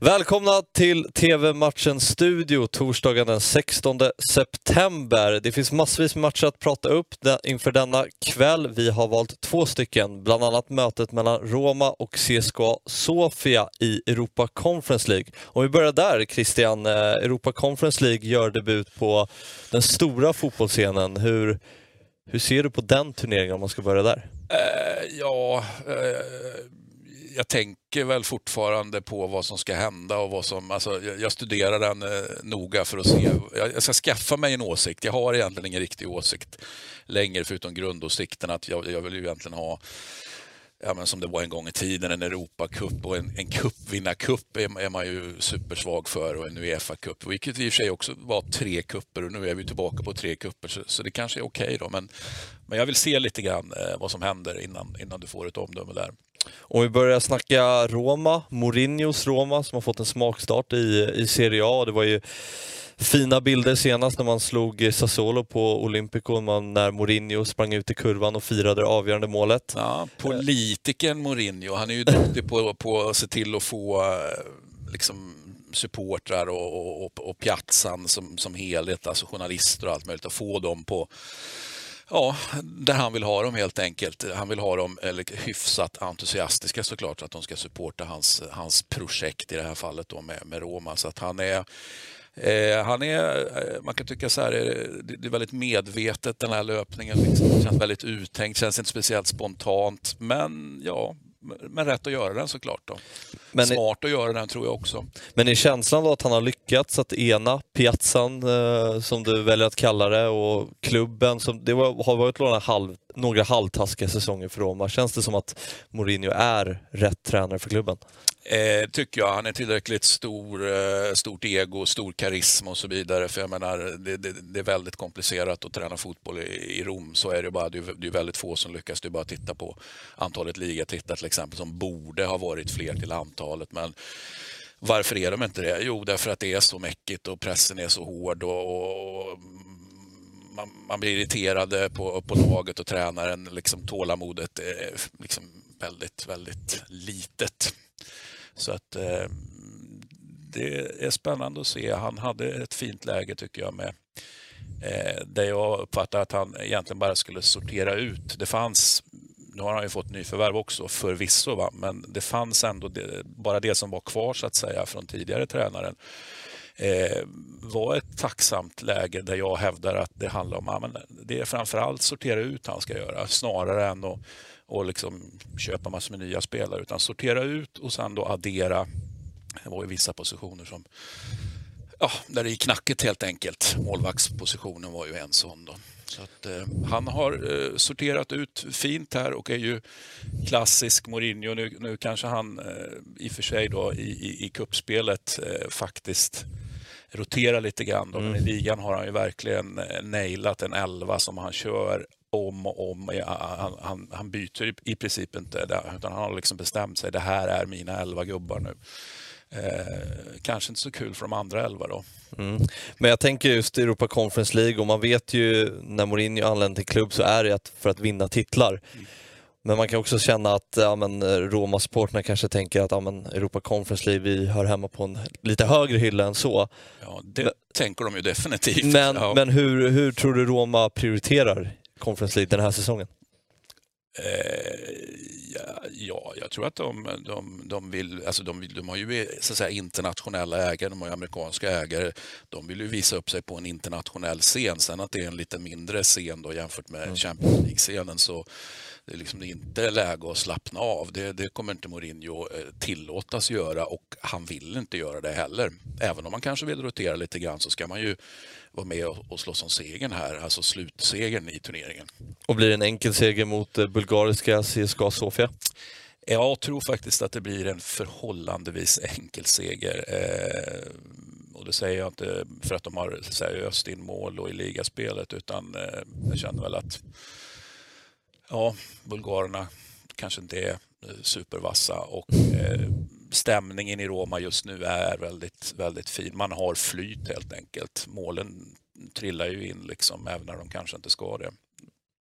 Välkomna till TV-matchen Studio torsdagen den 16 september. Det finns massvis med matcher att prata upp inför denna kväll. Vi har valt två stycken, bland annat mötet mellan Roma och CSKA Sofia i Europa Conference League. Om vi börjar där Christian, eh, Europa Conference League gör debut på den stora fotbollsscenen. Hur, hur ser du på den turneringen om man ska börja där? Uh, ja, uh jag tänker väl fortfarande på vad som ska hända och vad som, alltså, jag, studerar den eh, noga för att se. Jag, jag, ska skaffa mig en åsikt. Jag har egentligen ingen riktig åsikt längre förutom grundåsikten att jag, jag vill ju egentligen ha ja, men som det var en gång i tiden, en Europacup och en, en cupvinnarcup är, är man ju supersvag för och en Uefa-cup, vilket i och för sig också var tre kupper och nu är vi tillbaka på tre kupper så, så det kanske är okej okay då. Men, men jag vill se lite grann eh, vad som händer innan, innan du får ett omdöme där. Om vi börjar snacka Roma, Mourinhos Roma som har fått en smakstart i, i Serie A. Det var ju fina bilder senast när man slog Sassuolo på Olympico man, när Mourinho sprang ut i kurvan och firade det avgörande målet. Ja, politikern Mourinho, han är ju duktig på, på att se till att få eh, liksom, supportrar och, och, och piazzan som, som helhet, alltså journalister och allt möjligt, att få dem på Ja, där han vill ha dem helt enkelt. Han vill ha dem eller, hyfsat entusiastiska såklart, att de ska supporta hans, hans projekt i det här fallet då med, med Roma. Så att han är Eh, han är, eh, man kan tycka så här, eh, det är väldigt medvetet den här löpningen. Liksom. Det känns väldigt uttänkt, känns inte speciellt spontant. Men ja, men rätt att göra den såklart. Då. Men Smart att göra den tror jag också. Men är känslan då att han har lyckats att ena piazzan, eh, som du väljer att kalla det, och klubben, som, det var, har varit några, halv, några halvtaskiga säsonger för Roma. Känns det som att Mourinho är rätt tränare för klubben? Eh, tycker jag. Han är tillräckligt stor, eh, stort ego, stor karisma och så vidare. För jag menar, det, det, det är väldigt komplicerat att träna fotboll i, i Rom. Så är det bara. Det är, det är väldigt få som lyckas. Det är bara att titta på antalet ligatitlar till exempel som borde ha varit fler till antalet. Men varför är de inte det? Jo, därför att det är så mäckigt och pressen är så hård och, och man, man, blir irriterad på, på laget och tränaren. Liksom, tålamodet är liksom väldigt, väldigt litet. Så att eh, det är spännande att se. Han hade ett fint läge tycker jag med eh, där jag uppfattade att han egentligen bara skulle sortera ut. Det fanns, nu har han ju fått nyförvärv också förvisso, va? men det fanns ändå det, bara det som var kvar så att säga från tidigare tränaren Eh, var ett tacksamt läge där jag hävdar att det handlar om att det är framförallt sortera ut han ska göra snarare än att och liksom köpa massor med nya spelare utan sortera ut och sen då addera. Det var ju vissa positioner som ja, där det gick knackigt helt enkelt. Målvaktspositionen var ju en sån. Då. Så att, eh, han har eh, sorterat ut fint här och är ju klassisk Mourinho. Nu, nu kanske han eh, i och för sig då i, i, i kuppspelet eh, faktiskt roterar lite grann. Då. Mm. Men i ligan har han ju verkligen eh, nailat en elva som han kör om och om. Han, han, han byter i princip inte, det, utan han har liksom bestämt sig. Det här är mina elva gubbar nu. Eh, kanske inte så kul för de andra elva då. Mm. Men jag tänker just Europa Conference League och man vet ju när Mourinho anländer till klubb så är det för att vinna titlar. Mm. Men man kan också känna att ja, Roma-supportrarna kanske tänker att ja, men, Europa Conference League, vi hör hemma på en lite högre hylla än så. Ja, det men, tänker de ju definitivt. Men, ja. men hur, hur tror du Roma prioriterar Conference League den här säsongen? Eh, ja, ja, jag tror att de, de, de vill, alltså de, de har ju så säga, internationella ägare, de har ju amerikanska ägare. De vill ju visa upp sig på en internationell scen. Sen att det är en lite mindre scen då jämfört med mm. Champions League-scenen så det är liksom inte läge att slappna av. Det, det kommer inte Mourinho eh, tillåtas göra och han vill inte göra det heller. Även om man kanske vill rotera lite grann så ska man ju vara med och, slåss om segern här, alltså slutsegern i turneringen. Och blir det en enkel seger mot eh, bulgariska CSKA Sofia? Jag tror faktiskt att det blir en förhållandevis enkel seger. Eh, och det säger jag inte för att de har öst in mål och i ligaspelet utan eh, jag känner väl att ja, bulgarerna kanske inte är eh, supervassa och eh, stämningen i Roma just nu är väldigt, väldigt fin. Man har flyt helt enkelt. Målen trillar ju in liksom, även när de kanske inte ska det.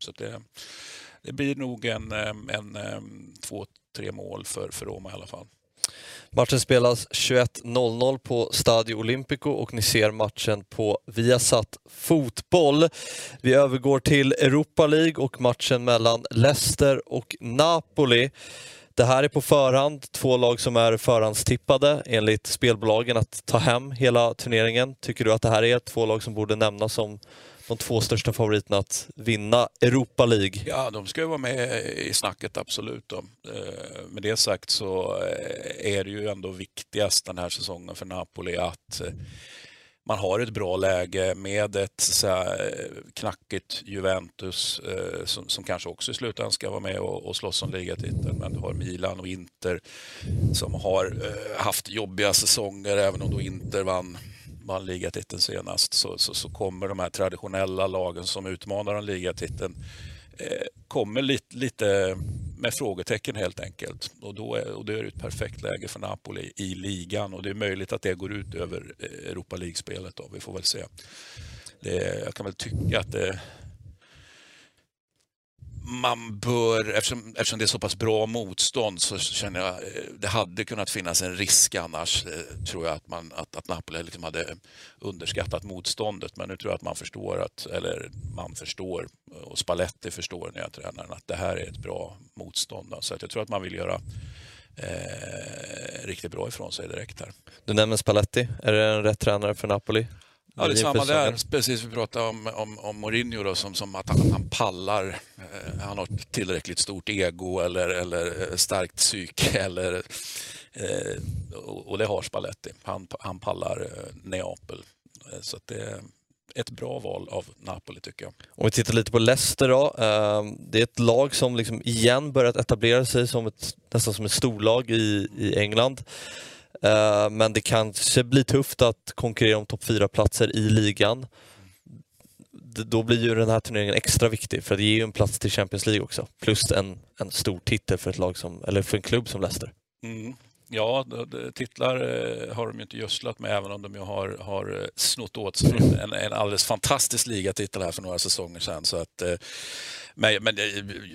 Så det, det blir nog en, eh, en, en två, tre mål för, för Roma i alla fall. Matchen spelas 21.00 på Stadio Olimpico och ni ser matchen på Viasat Fotboll. Vi övergår till Europa League och matchen mellan Leicester och Napoli. Det här är på förhand två lag som är förhandstippade enligt spelbolagen att ta hem hela turneringen. Tycker du att det här är två lag som borde nämnas som de två största favoriterna att vinna Europa League? Ja, de ska ju vara med i snacket, absolut. Då. Eh, med det sagt så eh, är det ju ändå viktigast den här säsongen för Napoli att eh, man har ett bra läge med ett så här, knackigt Juventus eh, som, som, kanske också i slutändan ska vara med och, och slåss om ligatiteln. Men du har Milan och Inter som har eh, haft jobbiga säsonger även om då Inter vann vann ligatiteln senast så, så, så, kommer de här traditionella lagen som utmanar om ligatiteln eh, kommer lite, lite med frågetecken helt enkelt. Och då, är, och då är det ett perfekt läge för Napoli i ligan och det är möjligt att det går ut över eh, Europa League-spelet. Vi får väl se. Det, jag kan väl tycka att det, man bör, eftersom, eftersom det är så pass bra motstånd så känner jag eh, det hade kunnat finnas en risk annars eh, tror jag att, man, att, att Napoli liksom hade underskattat motståndet. Men nu tror jag att man förstår, att, eller man förstår eh, och Spalletti förstår, nya tränaren, att det här är ett bra motstånd. Så att jag tror att man vill göra eh, riktigt bra ifrån sig direkt här. Du nämner Spalletti, är det en rätt tränare för Napoli? Ja, det är samma där. Precis, vi pratade om, om, om Mourinho då, som, som att han, han pallar. Eh, han har tillräckligt stort ego eller, eller eh, starkt psyke. Eller, eh, och det har Spalletti. Han, han pallar eh, Neapel. Eh, så det är ett bra val av Napoli tycker jag. Om vi tittar lite på Leicester då. Eh, det är ett lag som liksom igen börjat etablera sig som ett, nästan som ett storlag i, i England. Eh, men det kanske blir tufft att konkurrera om topp 4-platser i ligan. Då blir ju den här turneringen extra viktig för det ger ju en plats till Champions League också. Plus en, en stor titel för ett lag som, eller för en klubb som Leicester. Mm. Ja, titlar eh, har de ju inte gödslat med även om de ju har, har eh, snott åt sig en, en alldeles fantastisk ligatitel här för några säsonger sedan. Så att, men, men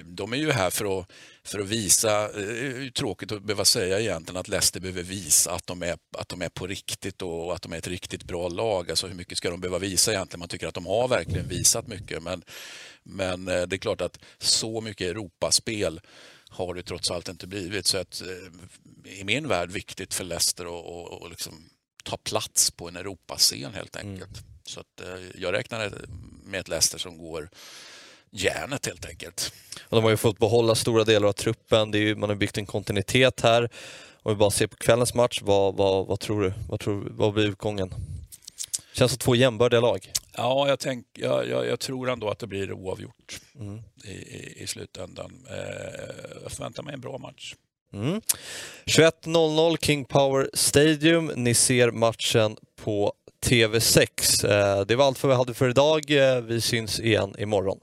de är ju här för att för att visa, det är ju tråkigt att behöva säga egentligen att Leicester behöver visa att de är, att de är på riktigt och att de är ett riktigt bra lag. Alltså hur mycket ska de behöva visa egentligen? Man tycker att de har verkligen visat mycket men, men eh, det är klart att så mycket Europaspel har det trots allt inte blivit. Så att, eh, i min värld viktigt för Leicester att liksom ta plats på en Europascen helt enkelt. Mm. Så att, eh, jag räknar med ett Leicester som går järnet helt enkelt. de har ju fått behålla stora delar av truppen, det är ju, man har byggt en kontinuitet här. Om vi bara ser på kvällens match, vad, vad, vad tror du? Vad, tror, vad blir utgången? Känns som två jämbördiga lag. Ja, jag, tänk, jag, jag, jag, tror ändå att det blir oavgjort mm. i, i, i, slutändan. Eh, jag förväntar mig en bra match. Mm. 21.00 King Power Stadium. Ni ser matchen på TV6. Eh, det var allt för vi hade för idag. Eh, vi syns igen imorgon.